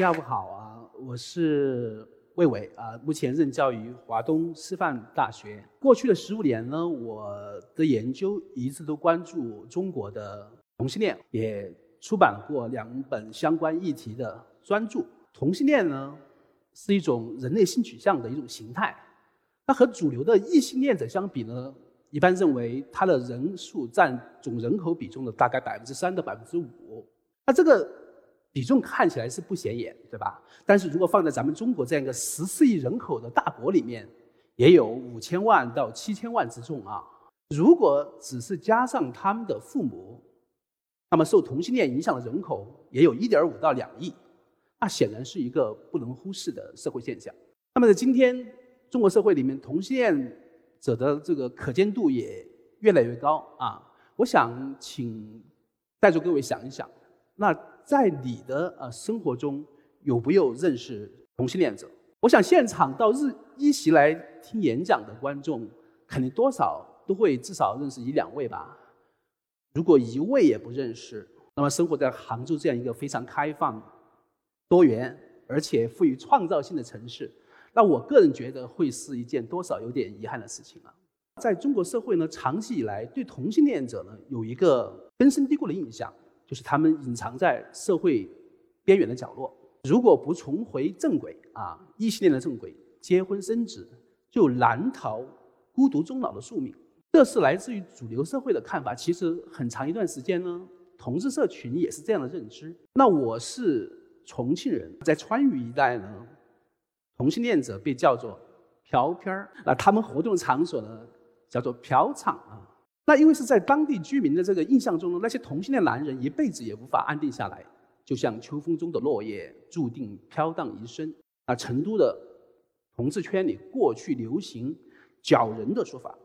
下午好啊，我是魏伟啊，目前任教于华东师范大学。过去的十五年呢，我的研究一直都关注中国的同性恋，也出版过两本相关议题的专著。同性恋呢，是一种人类性取向的一种形态。那和主流的异性恋者相比呢，一般认为它的人数占总人口比重的大概百分之三到百分之五。那这个比重看起来是不显眼，对吧？但是如果放在咱们中国这样一个十四亿人口的大国里面，也有五千万到七千万之众啊。如果只是加上他们的父母，那么受同性恋影响的人口也有一点五到两亿。那显然是一个不能忽视的社会现象。那么在今天中国社会里面，同性恋者的这个可见度也越来越高啊。我想请在座各位想一想，那在你的呃生活中有没有认识同性恋者？我想现场到日一席来听演讲的观众，肯定多少都会至少认识一两位吧。如果一位也不认识，那么生活在杭州这样一个非常开放。多元而且富于创造性的城市，那我个人觉得会是一件多少有点遗憾的事情啊。在中国社会呢，长期以来对同性恋者呢有一个根深蒂固的印象，就是他们隐藏在社会边缘的角落。如果不重回正轨啊，异性恋的正轨，结婚生子，就难逃孤独终老的宿命。这是来自于主流社会的看法。其实很长一段时间呢，同志社群也是这样的认知。那我是。重庆人在川渝一带呢，同性恋者被叫做“嫖片儿”，那他们活动场所呢叫做“嫖场”啊。那因为是在当地居民的这个印象中呢，那些同性恋男人一辈子也无法安定下来，就像秋风中的落叶，注定飘荡一生。啊，成都的同志圈里过去流行“搅人”的说法，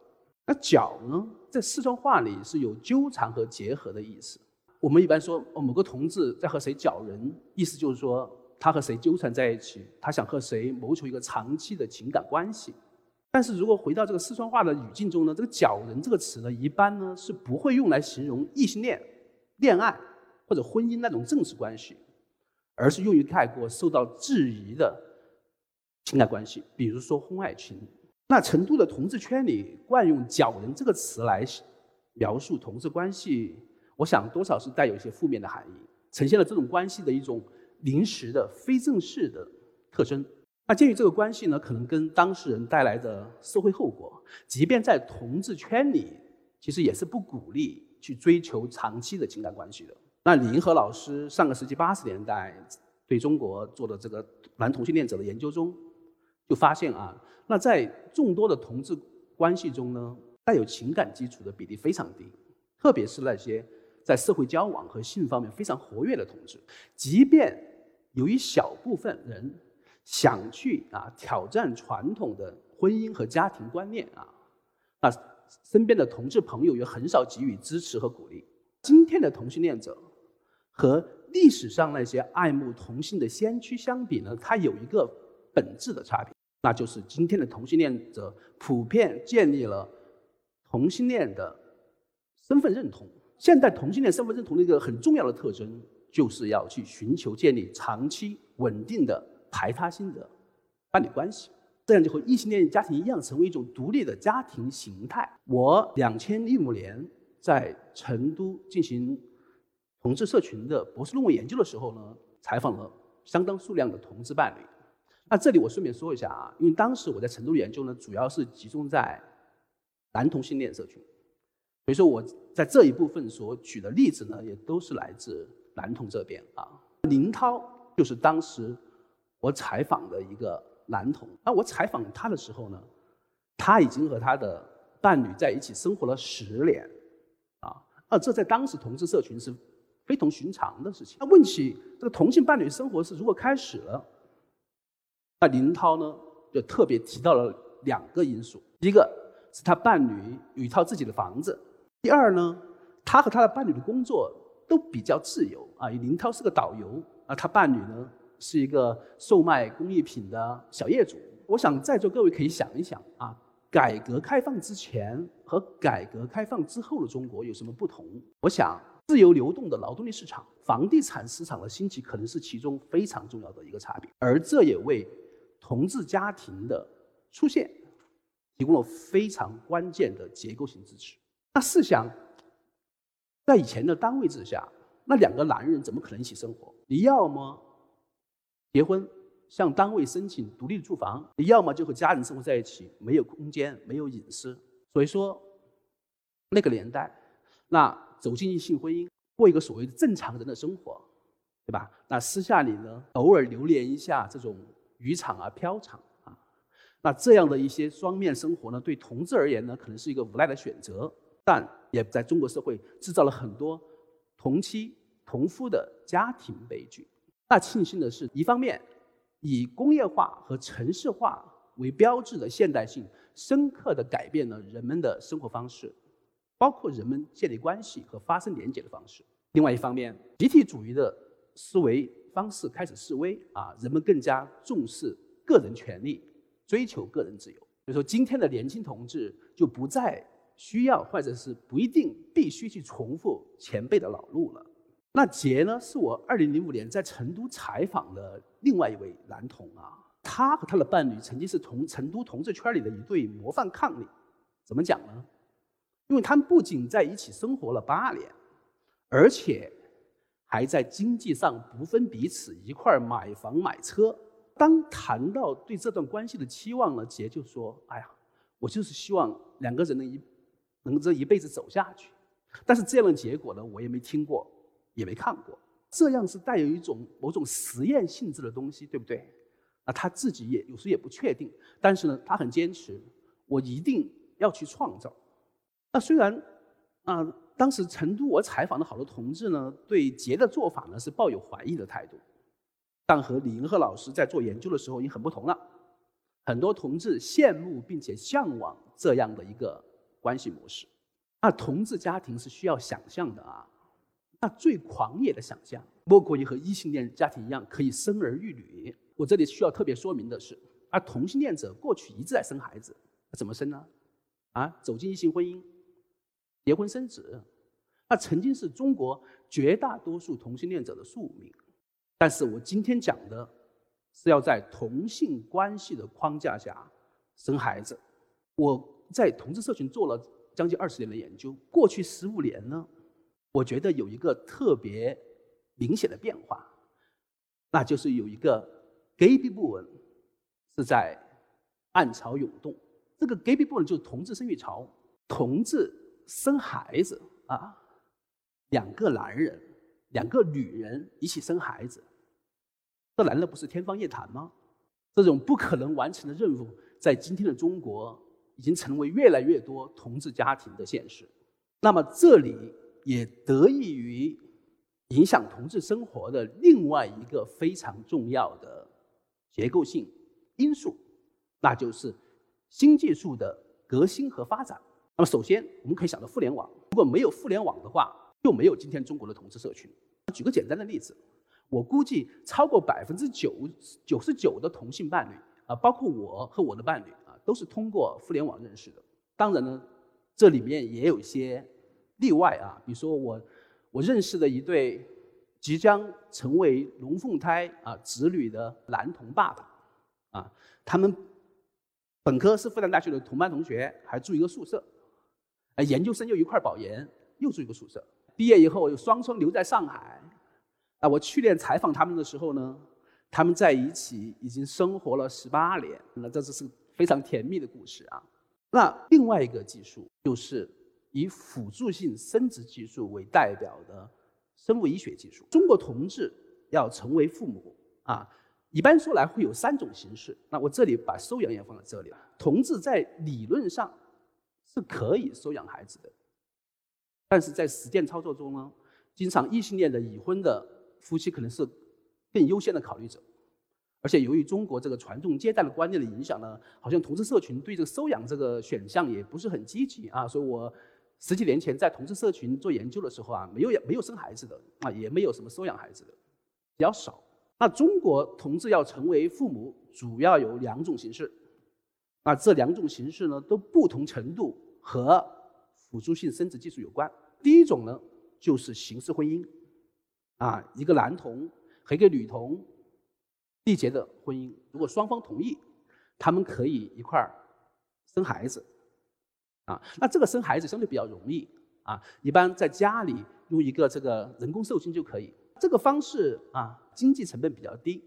那“搅”呢，在四川话里是有纠缠和结合的意思。我们一般说，某个同志在和谁搅人，意思就是说他和谁纠缠在一起，他想和谁谋求一个长期的情感关系。但是如果回到这个四川话的语境中呢，这个“搅人”这个词呢，一般呢是不会用来形容异性恋、恋爱或者婚姻那种正式关系，而是用于概括受到质疑的情感关系，比如说婚外情。那成都的同志圈里惯用“搅人”这个词来描述同志关系。我想多少是带有一些负面的含义，呈现了这种关系的一种临时的非正式的特征。那鉴于这个关系呢，可能跟当事人带来的社会后果，即便在同志圈里，其实也是不鼓励去追求长期的情感关系的。那李银河老师上个世纪八十年代对中国做的这个男同性恋者的研究中，就发现啊，那在众多的同志关系中呢，带有情感基础的比例非常低，特别是那些。在社会交往和性方面非常活跃的同志，即便有一小部分人想去啊挑战传统的婚姻和家庭观念啊，那身边的同志朋友也很少给予支持和鼓励。今天的同性恋者和历史上那些爱慕同性的先驱相比呢，它有一个本质的差别，那就是今天的同性恋者普遍建立了同性恋的身份认同。现代同性恋身份认同的一个很重要的特征，就是要去寻求建立长期稳定的排他性的伴侣关系，这样就和异性恋家庭一样，成为一种独立的家庭形态。我两千零五年在成都进行同志社群的博士论文研究的时候呢，采访了相当数量的同志伴侣。那这里我顺便说一下啊，因为当时我在成都研究呢，主要是集中在男同性恋社群。所以说，我在这一部分所举的例子呢，也都是来自男同这边啊。林涛就是当时我采访的一个男同。那我采访他的时候呢，他已经和他的伴侣在一起生活了十年，啊，啊，这在当时同志社群是非同寻常的事情。那问起这个同性伴侣生活是如何开始了，那林涛呢就特别提到了两个因素，一个是他伴侣有一套自己的房子。第二呢，他和他的伴侣的工作都比较自由啊。林涛是个导游啊，他伴侣呢是一个售卖工艺品的小业主。我想在座各位可以想一想啊，改革开放之前和改革开放之后的中国有什么不同？我想自由流动的劳动力市场、房地产市场的兴起，可能是其中非常重要的一个差别。而这也为同志家庭的出现提供了非常关键的结构性支持。那试想，在以前的单位制下，那两个男人怎么可能一起生活？你要么结婚，向单位申请独立的住房；你要么就和家人生活在一起，没有空间，没有隐私。所以说，那个年代，那走进异性婚姻，过一个所谓的正常人的生活，对吧？那私下里呢，偶尔流连一下这种渔场啊、漂场啊，那这样的一些双面生活呢，对同志而言呢，可能是一个无奈的选择，但也在中国社会制造了很多同妻。同夫的家庭悲剧。那庆幸的是，一方面，以工业化和城市化为标志的现代性，深刻地改变了人们的生活方式，包括人们建立关系和发生连结的方式。另外一方面，集体主义的思维方式开始式微啊，人们更加重视个人权利，追求个人自由。所以说，今天的年轻同志就不再需要，或者是不一定必须去重复前辈的老路了。那杰呢，是我二零零五年在成都采访的另外一位男同啊，他和他的伴侣曾经是同成都同志圈里的一对模范伉俪。怎么讲呢？因为他们不仅在一起生活了八年，而且还在经济上不分彼此，一块儿买房买车。当谈到对这段关系的期望呢，杰就说：“哎呀，我就是希望两个人能一能这一辈子走下去。”但是这样的结果呢，我也没听过。也没看过，这样是带有一种某种实验性质的东西，对不对？那他自己也有时也不确定，但是呢，他很坚持，我一定要去创造。那虽然啊，当时成都我采访的好多同志呢，对杰的做法呢是抱有怀疑的态度，但和李银河老师在做研究的时候已经很不同了。很多同志羡慕并且向往这样的一个关系模式。那同志家庭是需要想象的啊。那最狂野的想象，莫过于和异性恋家庭一样可以生儿育女。我这里需要特别说明的是，而同性恋者过去一直在生孩子，怎么生呢？啊，走进异性婚姻，结婚生子，那曾经是中国绝大多数同性恋者的宿命。但是我今天讲的是要在同性关系的框架下生孩子。我在同志社群做了将近二十年的研究，过去十五年呢。我觉得有一个特别明显的变化，那就是有一个 gay 部分是在暗潮涌动。这个 gay 部分就是同志生育潮，同志生孩子啊，两个男人、两个女人一起生孩子，这难道不是天方夜谭吗？这种不可能完成的任务，在今天的中国已经成为越来越多同志家庭的现实。那么这里。也得益于影响同志生活的另外一个非常重要的结构性因素，那就是新技术的革新和发展。那么，首先我们可以想到互联网，如果没有互联网的话，就没有今天中国的同志社群。举个简单的例子，我估计超过百分之九九十九的同性伴侣啊，包括我和我的伴侣啊，都是通过互联网认识的。当然呢，这里面也有一些。例外啊，比如说我，我认识的一对即将成为龙凤胎啊子女的男童爸爸，啊，他们本科是复旦大学的同班同学，还住一个宿舍，啊，研究生又一块保研，又住一个宿舍，毕业以后又双双留在上海，啊，我去年采访他们的时候呢，他们在一起已经生活了十八年，那这是非常甜蜜的故事啊。那另外一个技术就是。以辅助性生殖技术为代表的生物医学技术，中国同志要成为父母啊，一般说来会有三种形式。那我这里把收养也放在这里了。同志在理论上是可以收养孩子的，但是在实践操作中呢，经常异性恋的已婚的夫妻可能是更优先的考虑者，而且由于中国这个传宗接代的观念的影响呢，好像同志社群对这个收养这个选项也不是很积极啊，所以我。十几年前在同志社群做研究的时候啊，没有没有生孩子的啊，也没有什么收养孩子的，比较少。那中国同志要成为父母，主要有两种形式。那这两种形式呢，都不同程度和辅助性生殖技术有关。第一种呢，就是形式婚姻，啊，一个男童和一个女童缔结的婚姻，如果双方同意，他们可以一块儿生孩子，啊，那这个生孩子相对比较容易，啊，一般在家里用一个这个人工受精就可以，这个方式啊，经济成本比较低，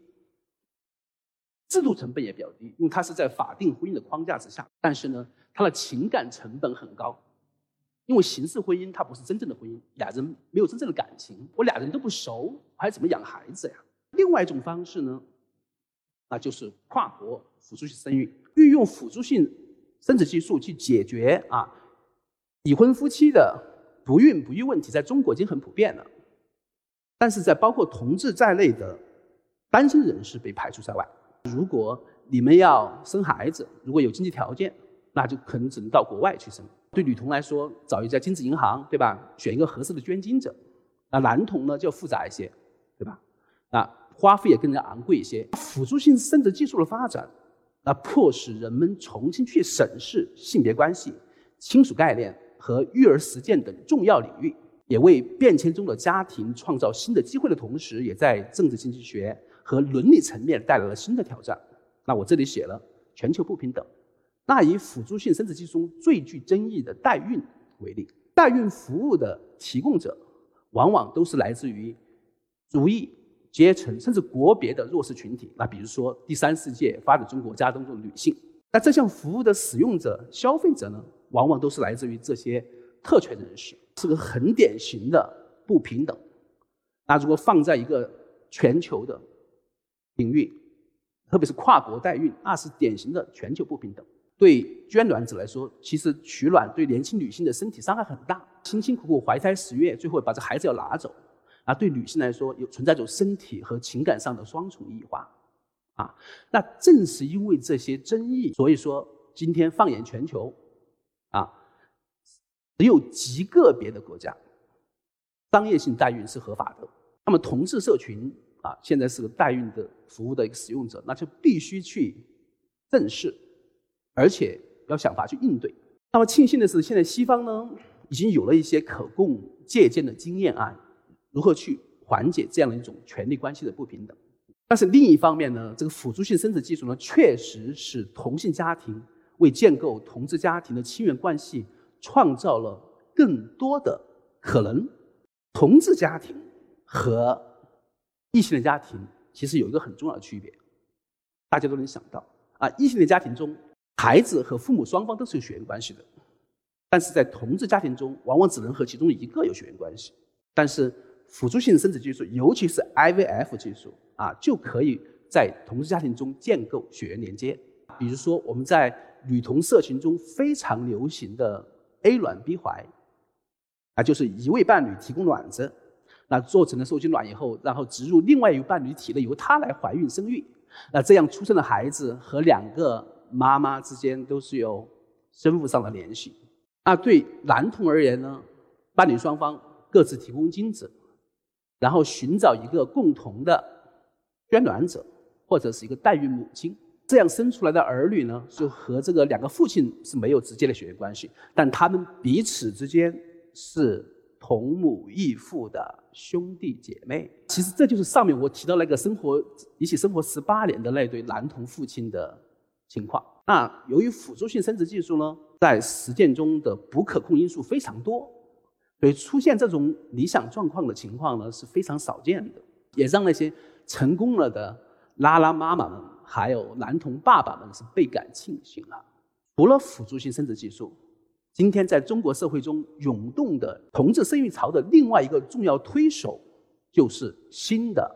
制度成本也比较低，因为它是在法定婚姻的框架之下，但是呢，它的情感成本很高。因为形式婚姻它不是真正的婚姻，俩人没有真正的感情，我俩人都不熟，我还怎么养孩子呀？另外一种方式呢，那就是跨国辅助性生育，运用辅助性生殖技术去解决啊已婚夫妻的不孕不育问题，在中国已经很普遍了，但是在包括同志在内的单身人士被排除在外。如果你们要生孩子，如果有经济条件，那就可能只能到国外去生。对女童来说，找一家精子银行，对吧？选一个合适的捐精者。那男童呢，就复杂一些，对吧？啊，花费也更加昂贵一些。辅助性生殖技术的发展，那迫使人们重新去审视性别关系、亲属概念和育儿实践等重要领域，也为变迁中的家庭创造新的机会的同时，也在政治经济学和伦理层面带来了新的挑战。那我这里写了全球不平等。那以辅助性生殖技术中最具争议的代孕为例，代孕服务的提供者往往都是来自于族裔、阶层甚至国别的弱势群体。那比如说第三世界发展中国家当中的女性，那这项服务的使用者、消费者呢，往往都是来自于这些特权人士，是个很典型的不平等。那如果放在一个全球的领域，特别是跨国代孕，那是典型的全球不平等。对捐卵者来说，其实取卵对年轻女性的身体伤害很大，辛辛苦苦怀胎十月，最后把这孩子要拿走，啊，对女性来说有存在着身体和情感上的双重异化，啊，那正是因为这些争议，所以说今天放眼全球，啊，只有极个别的国家，商业性代孕是合法的，那么同志社群啊，现在是代孕的服务的一个使用者，那就必须去正视。而且要想法去应对。那么庆幸的是，现在西方呢已经有了一些可供借鉴的经验啊，如何去缓解这样的一种权力关系的不平等。但是另一方面呢，这个辅助性生殖技术呢，确实是同性家庭为建构同志家庭的亲缘关系创造了更多的可能。同志家庭和异性的家庭其实有一个很重要的区别，大家都能想到啊，异性的家庭中。孩子和父母双方都是有血缘关系的，但是在同志家庭中，往往只能和其中一个有血缘关系。但是辅助性生殖技术，尤其是 IVF 技术啊，就可以在同志家庭中建构血缘连接。比如说，我们在女同社群中非常流行的 A 卵 B 怀，啊，就是一位伴侣提供卵子，那做成了受精卵以后，然后植入另外一个伴侣体内，由他来怀孕生育，那这样出生的孩子和两个。妈妈之间都是有生物上的联系。那对男童而言呢，伴侣双方各自提供精子，然后寻找一个共同的捐卵者或者是一个代孕母亲，这样生出来的儿女呢，就和这个两个父亲是没有直接的血缘关系，但他们彼此之间是同母异父的兄弟姐妹。其实这就是上面我提到那个生活一起生活十八年的那对男童父亲的。情况，那由于辅助性生殖技术呢，在实践中的不可控因素非常多，所以出现这种理想状况的情况呢是非常少见的，也让那些成功了的拉拉妈妈们，还有男童爸爸们是倍感庆幸啊。除了辅助性生殖技术，今天在中国社会中涌动的同志生育潮的另外一个重要推手，就是新的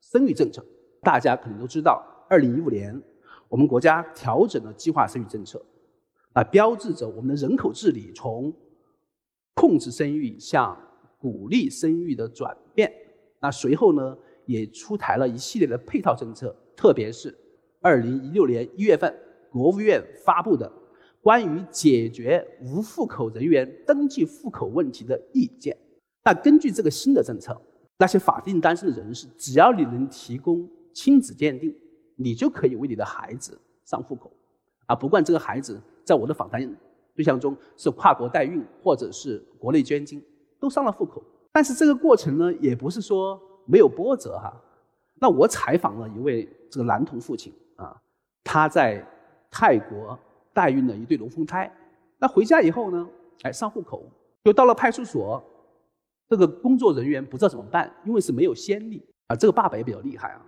生育政策。大家可能都知道，二零一五年。我们国家调整了计划生育政策，啊，标志着我们的人口治理从控制生育向鼓励生育的转变。那随后呢，也出台了一系列的配套政策，特别是二零一六年一月份国务院发布的关于解决无户口人员登记户口问题的意见。那根据这个新的政策，那些法定单身的人士，只要你能提供亲子鉴定。你就可以为你的孩子上户口，啊，不管这个孩子在我的访谈对象中是跨国代孕或者是国内捐精，都上了户口。但是这个过程呢，也不是说没有波折哈。那我采访了一位这个男童父亲啊，他在泰国代孕了一对龙凤胎。那回家以后呢，哎，上户口，就到了派出所，这个工作人员不知道怎么办，因为是没有先例啊。这个爸爸也比较厉害啊，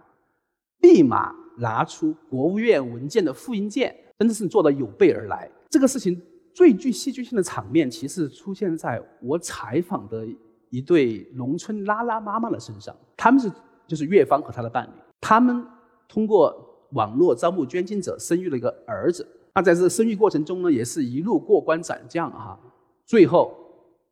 立马拿出国务院文件的复印件，真的是做的有备而来。这个事情最具戏剧性的场面，其实出现在我采访的一对农村拉拉妈妈的身上。他们是就是岳芳和他的伴侣，他们通过网络招募捐精者，生育了一个儿子。那在这生育过程中呢，也是一路过关斩将哈，最后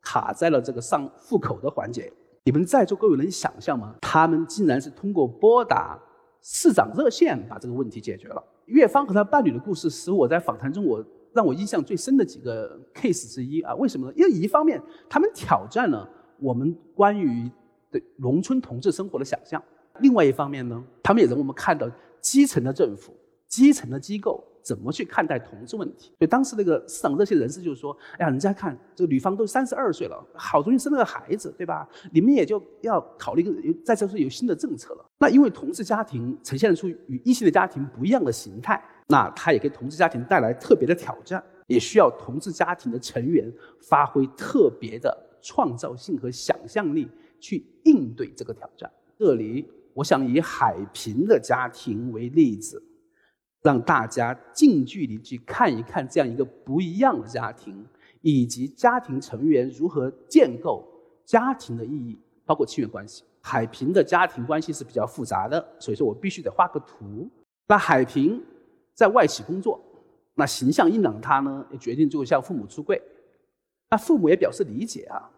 卡在了这个上户口的环节。你们在座各位能想象吗？他们竟然是通过拨打市长热线把这个问题解决了。岳芳和他伴侣的故事，使我在访谈中我。让我印象最深的几个 case 之一啊，为什么呢？因为一方面他们挑战了我们关于对农村同志生活的想象，另外一方面呢，他们也让我们看到基层的政府、基层的机构怎么去看待同志问题。所以当时那个市长这些人士就是说：“哎呀，人家看这个女方都三十二岁了，好容易生了个孩子，对吧？你们也就要考虑一个，再就是有新的政策了。那因为同志家庭呈现出与异性的家庭不一样的形态。”那它也给同志家庭带来特别的挑战，也需要同志家庭的成员发挥特别的创造性和想象力去应对这个挑战。这里，我想以海平的家庭为例子，让大家近距离去看一看这样一个不一样的家庭，以及家庭成员如何建构家庭的意义，包括亲缘关系。海平的家庭关系是比较复杂的，所以说我必须得画个图。那海平。在外企工作，那形象硬朗的他呢，也决定就向父母出柜。那父母也表示理解啊，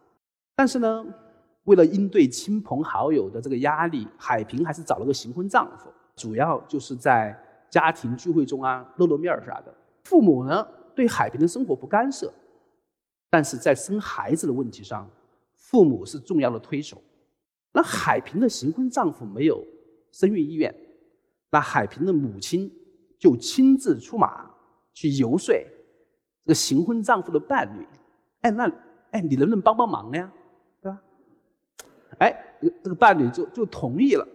但是呢，为了应对亲朋好友的这个压力，海平还是找了个新婚丈夫，主要就是在家庭聚会中啊露露面儿啥的。父母呢对海平的生活不干涉，但是在生孩子的问题上，父母是重要的推手。那海平的新婚丈夫没有生育意愿，那海平的母亲。就亲自出马去游说这个新婚丈夫的伴侣，哎，那哎，你能不能帮帮忙呀？对吧？哎，这个伴侣就就同意了，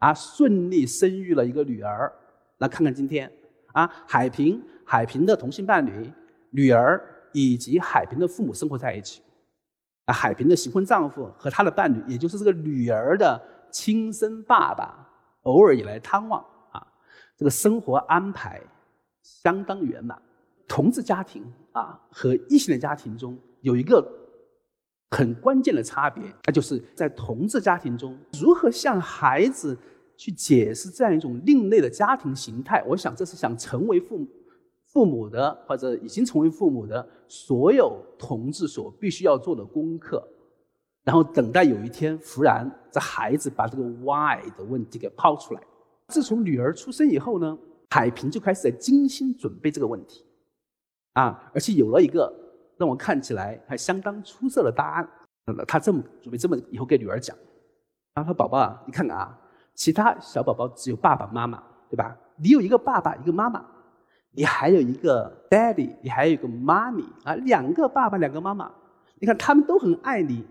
啊，顺利生育了一个女儿。那看看今天啊，海平海平的同性伴侣、女儿以及海平的父母生活在一起。啊，海平的新婚丈夫和他的伴侣，也就是这个女儿的亲生爸爸，偶尔也来探望。这个生活安排相当圆满。同志家庭啊和异性的家庭中有一个很关键的差别，那就是在同志家庭中如何向孩子去解释这样一种另类的家庭形态。我想这是想成为父母父母的或者已经成为父母的所有同志所必须要做的功课。然后等待有一天，忽然这孩子把这个 why 的问题给抛出来。自从女儿出生以后呢，海平就开始在精心准备这个问题，啊，而且有了一个让我看起来还相当出色的答案。他这么准备，这么以后给女儿讲，他说：“宝宝啊，你看看啊，其他小宝宝只有爸爸妈妈，对吧？你有一个爸爸，一个妈妈，你还有一个 daddy，你还有一个妈咪啊，两个爸爸，两个妈妈，你看他们都很爱你，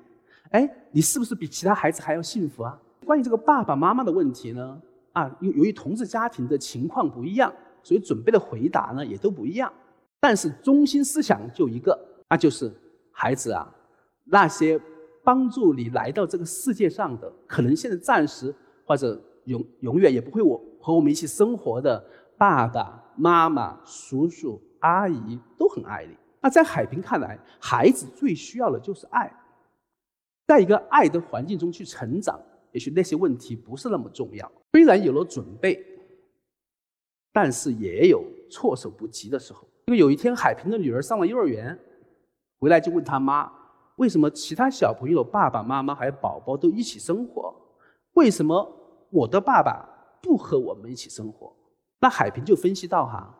哎，你是不是比其他孩子还要幸福啊？关于这个爸爸妈妈的问题呢？”啊，由由于同志家庭的情况不一样，所以准备的回答呢也都不一样。但是中心思想就一个，那就是孩子啊，那些帮助你来到这个世界上的，可能现在暂时或者永永远也不会我和我们一起生活的爸爸妈妈、叔叔阿姨都很爱你。那在海平看来，孩子最需要的就是爱，在一个爱的环境中去成长。也许那些问题不是那么重要。虽然有了准备，但是也有措手不及的时候。因为有一天，海平的女儿上了幼儿园，回来就问他妈：“为什么其他小朋友爸爸妈妈还有宝宝都一起生活，为什么我的爸爸不和我们一起生活？”那海平就分析到：“哈，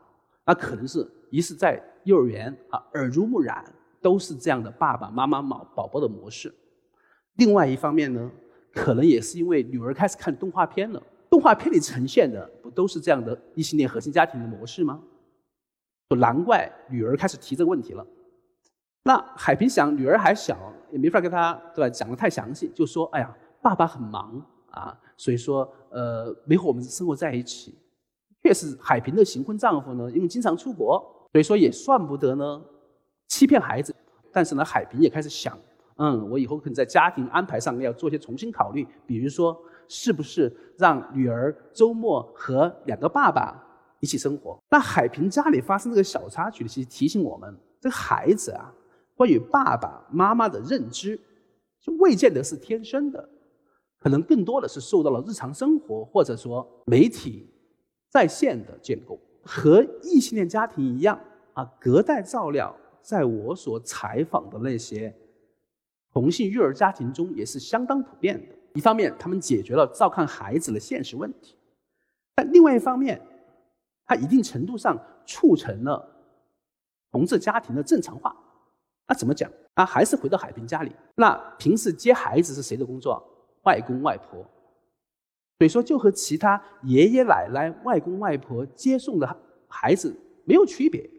那可能是一是在幼儿园啊，耳濡目染都是这样的爸爸妈妈宝宝宝的模式。另外一方面呢？”可能也是因为女儿开始看动画片了，动画片里呈现的不都是这样的异性恋核心家庭的模式吗？就难怪女儿开始提这个问题了。那海平想，女儿还小，也没法跟她对吧讲的太详细，就说：“哎呀，爸爸很忙啊，所以说呃没和我们生活在一起。”确实，海平的新婚丈夫呢，因为经常出国，所以说也算不得呢欺骗孩子。但是呢，海平也开始想，嗯，我以后可能在家庭安排上要做些重新考虑，比如说是不是让女儿周末和两个爸爸一起生活。那海平家里发生这个小插曲，其实提醒我们，这个孩子啊。关于爸爸妈妈的认知，就未见得是天生的，可能更多的是受到了日常生活或者说媒体在线的建构。和异性恋家庭一样啊，隔代照料，在我所采访的那些同性育儿家庭中也是相当普遍的。一方面，他们解决了照看孩子的现实问题；但另外一方面，它一定程度上促成了同志家庭的正常化。那怎么讲？啊，还是回到海平家里。那平时接孩子是谁的工作？外公外婆。所以说，就和其他爷爷奶奶、外公外婆接送的孩子没有区别。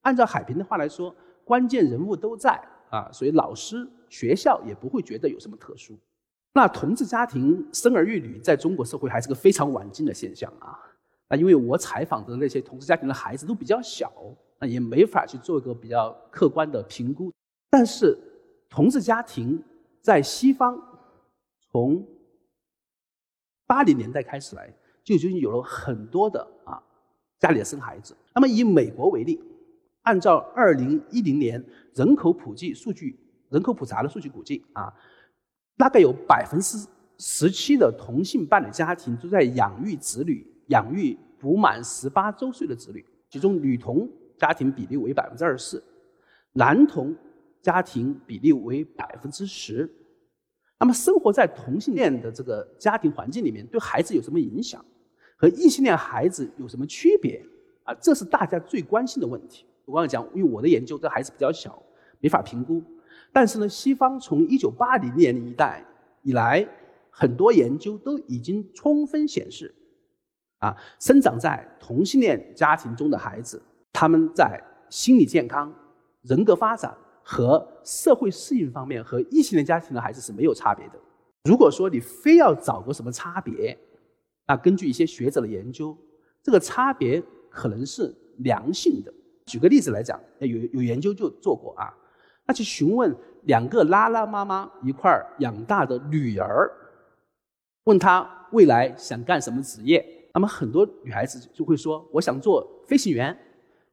按照海平的话来说，关键人物都在啊，所以老师、学校也不会觉得有什么特殊。那同志家庭生儿育女在中国社会还是个非常晚近的现象啊。那因为我采访的那些同志家庭的孩子都比较小。那也没法去做一个比较客观的评估，但是同志家庭在西方从八零年代开始来就已经有了很多的啊家里的生孩子。那么以美国为例，按照二零一零年人口普及数据、人口普查的数据估计啊，大概有百分之十七的同性伴侣家庭都在养育子女，养育不满十八周岁的子女，其中女童。家庭比例为百分之二十四，男童家庭比例为百分之十。那么，生活在同性恋的这个家庭环境里面，对孩子有什么影响？和异性恋孩子有什么区别？啊，这是大家最关心的问题。我刚才讲，因为我的研究，这孩子比较小，没法评估。但是呢，西方从一九八零年一代以来，很多研究都已经充分显示，啊，生长在同性恋家庭中的孩子。他们在心理健康、人格发展和社会适应方面，和异性恋家庭的孩子是没有差别的。如果说你非要找个什么差别，那根据一些学者的研究，这个差别可能是良性的。举个例子来讲，有有研究就做过啊，他去询问两个拉拉妈妈一块儿养大的女儿，问她未来想干什么职业，那么很多女孩子就会说：“我想做飞行员。”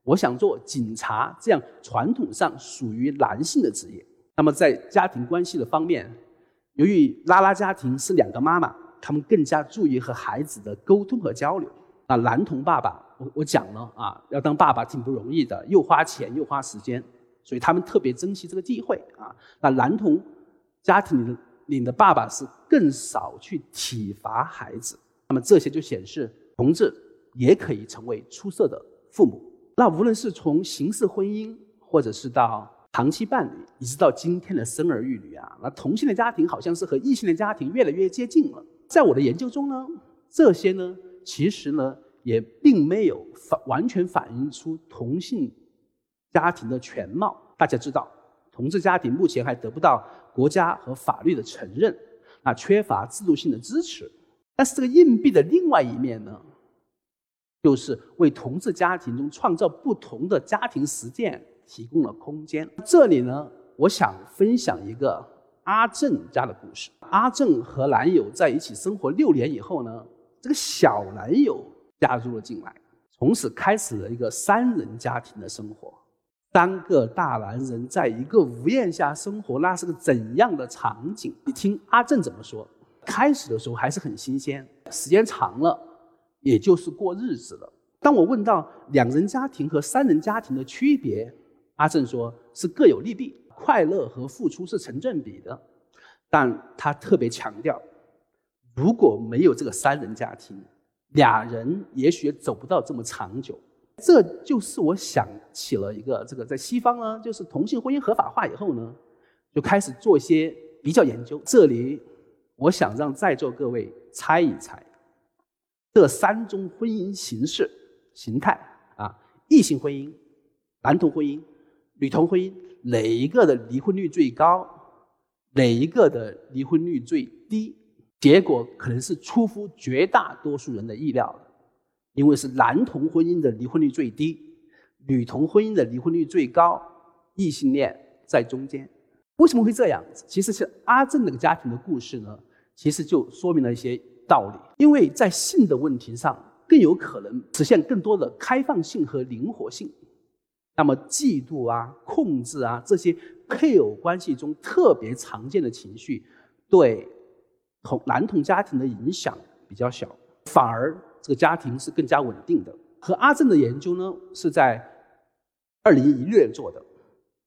我想做警察，这样传统上属于男性的职业。那么在家庭关系的方面，由于拉拉家庭是两个妈妈，他们更加注意和孩子的沟通和交流。那男童爸爸，我我讲了啊，要当爸爸挺不容易的，又花钱又花时间，所以他们特别珍惜这个机会啊。那男童家庭里的里的爸爸是更少去体罚孩子。那么这些就显示，同志也可以成为出色的父母。那无论是从形式婚姻，或者是到长期伴侣，一直到今天的生儿育女啊，那同性的家庭好像是和异性的家庭越来越接近了。在我的研究中呢，这些呢，其实呢，也并没有反完全反映出同性家庭的全貌。大家知道，同志家庭目前还得不到国家和法律的承认，啊，缺乏制度性的支持。但是这个硬币的另外一面呢？就是为同志家庭中创造不同的家庭实践提供了空间。这里呢，我想分享一个阿正家的故事。阿正和男友在一起生活六年以后呢，这个小男友加入了进来，从此开始了一个三人家庭的生活。三个大男人在一个屋檐下生活，那是个怎样的场景？你听阿正怎么说？开始的时候还是很新鲜，时间长了。也就是过日子了。当我问到两人家庭和三人家庭的区别，阿正说是各有利弊，快乐和付出是成正比的。但他特别强调，如果没有这个三人家庭，俩人也许走不到这么长久。这就是我想起了一个这个在西方呢，就是同性婚姻合法化以后呢，就开始做一些比较研究。这里我想让在座各位猜一猜。这三种婚姻形式、形态啊，异性婚姻、男同婚姻、女同婚姻，哪一个的离婚率最高，哪一个的离婚率最低？结果可能是出乎绝大多数人的意料的，因为是男同婚姻的离婚率最低，女同婚姻的离婚率最高，异性恋在中间。为什么会这样？其实是阿正那个家庭的故事呢，其实就说明了一些道理。因为在性的问题上，更有可能实现更多的开放性和灵活性。那么，嫉妒啊、控制啊这些配偶关系中特别常见的情绪，对同男同家庭的影响比较小，反而这个家庭是更加稳定的。和阿正的研究呢，是在二零一六年做的。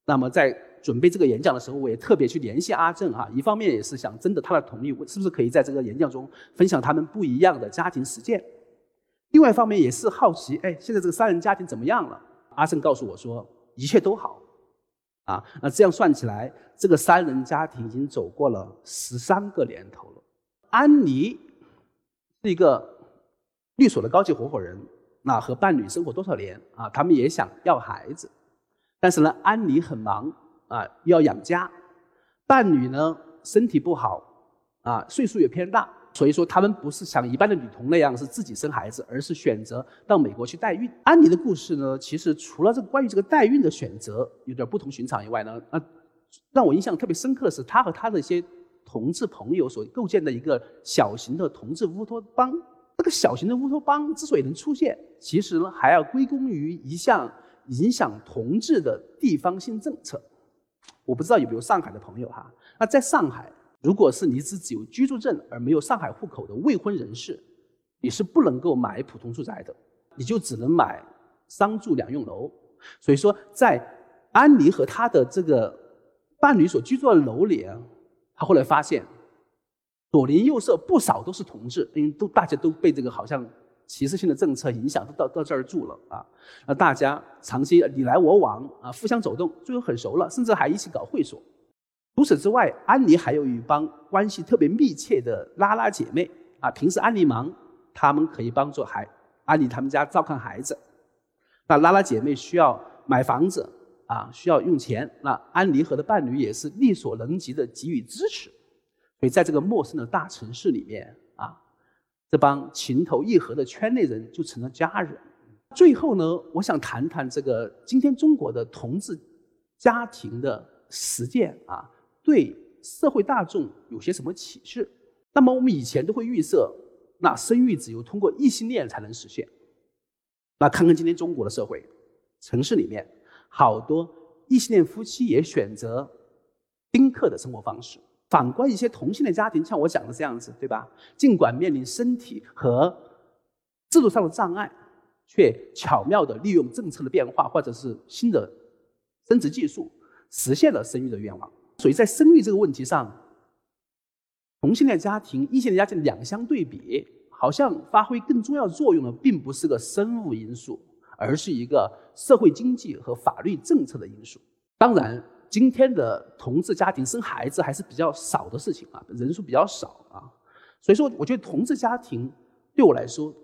那么在准备这个演讲的时候，我也特别去联系阿正哈，一方面也是想征得他的同意，我是不是可以在这个演讲中分享他们不一样的家庭实践；另外一方面也是好奇，哎，现在这个三人家庭怎么样了？阿正告诉我说，一切都好，啊，那这样算起来，这个三人家庭已经走过了十三个年头了。安妮是一个律所的高级合伙人，那和伴侣生活多少年啊？他们也想要孩子，但是呢，安妮很忙。啊，要养家，伴侣呢身体不好，啊，岁数也偏大，所以说他们不是像一般的女童那样是自己生孩子，而是选择到美国去代孕。安妮的故事呢，其实除了这个关于这个代孕的选择有点不同寻常以外呢，啊，让我印象特别深刻的是，她和她的一些同志朋友所构建的一个小型的同志乌托邦。这个小型的乌托邦之所以能出现，其实呢还要归功于一项影响同志的地方性政策。我不知道有没有上海的朋友哈？那在上海，如果是你是只有居住证而没有上海户口的未婚人士，你是不能够买普通住宅的，你就只能买商住两用楼。所以说，在安妮和她的这个伴侣所居住的楼里啊，他后来发现左邻右舍不少都是同志，因为都大家都被这个好像。歧视性的政策影响都到到这儿住了啊，那大家长期你来我往啊，互相走动，最后很熟了，甚至还一起搞会所。除此之外，安妮还有一帮关系特别密切的拉拉姐妹啊，平时安妮忙，她们可以帮助孩安妮他们家照看孩子。那拉拉姐妹需要买房子啊，需要用钱，那安妮和的伴侣也是力所能及的给予支持。所以在这个陌生的大城市里面啊。这帮情投意合的圈内人就成了家人。最后呢，我想谈谈这个今天中国的同志家庭的实践啊，对社会大众有些什么启示？那么我们以前都会预设，那生育只有通过异性恋才能实现。那看看今天中国的社会，城市里面好多异性恋夫妻也选择丁克的生活方式。反观一些同性的家庭，像我讲的这样子，对吧？尽管面临身体和制度上的障碍，却巧妙地利用政策的变化或者是新的生殖技术，实现了生育的愿望。所以在生育这个问题上，同性恋家庭、异性恋家庭两相对比，好像发挥更重要作用的，并不是个生物因素，而是一个社会经济和法律政策的因素。当然。今天的同志家庭生孩子还是比较少的事情啊，人数比较少啊，所以说我觉得同志家庭对我来说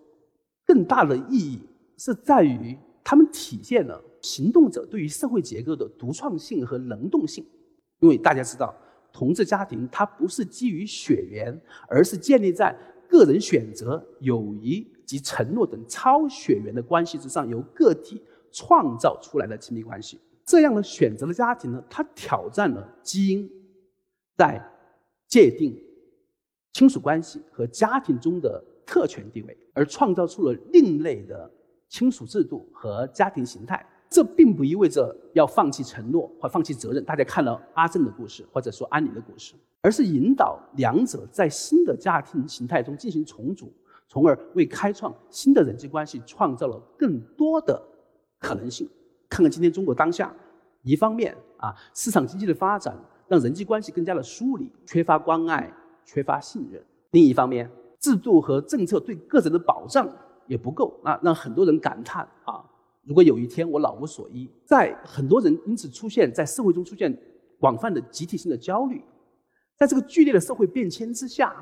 更大的意义是在于他们体现了行动者对于社会结构的独创性和能动性。因为大家知道，同志家庭它不是基于血缘，而是建立在个人选择、友谊及承诺等超血缘的关系之上，由个体创造出来的亲密关系。这样的选择的家庭呢，它挑战了基因在界定亲属关系和家庭中的特权地位，而创造出了另类的亲属制度和家庭形态。这并不意味着要放弃承诺或放弃责任。大家看了阿正的故事，或者说安妮的故事，而是引导两者在新的家庭形态中进行重组，从而为开创新的人际关系创造了更多的可能性。看看今天中国当下，一方面啊，市场经济的发展让人际关系更加的疏离，缺乏关爱，缺乏信任；另一方面，制度和政策对个人的保障也不够啊，让很多人感叹啊，如果有一天我老无所依，在很多人因此出现在社会中出现广泛的集体性的焦虑，在这个剧烈的社会变迁之下，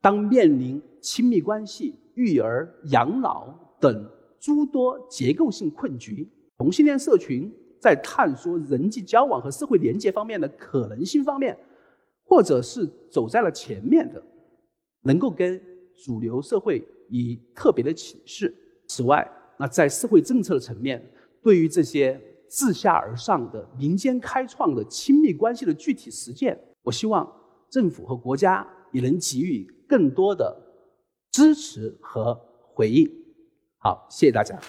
当面临亲密关系、育儿、养老等诸多结构性困局。同性恋社群在探索人际交往和社会连接方面的可能性方面，或者是走在了前面的，能够跟主流社会以特别的启示。此外，那在社会政策的层面，对于这些自下而上的民间开创的亲密关系的具体实践，我希望政府和国家也能给予更多的支持和回应。好，谢谢大家。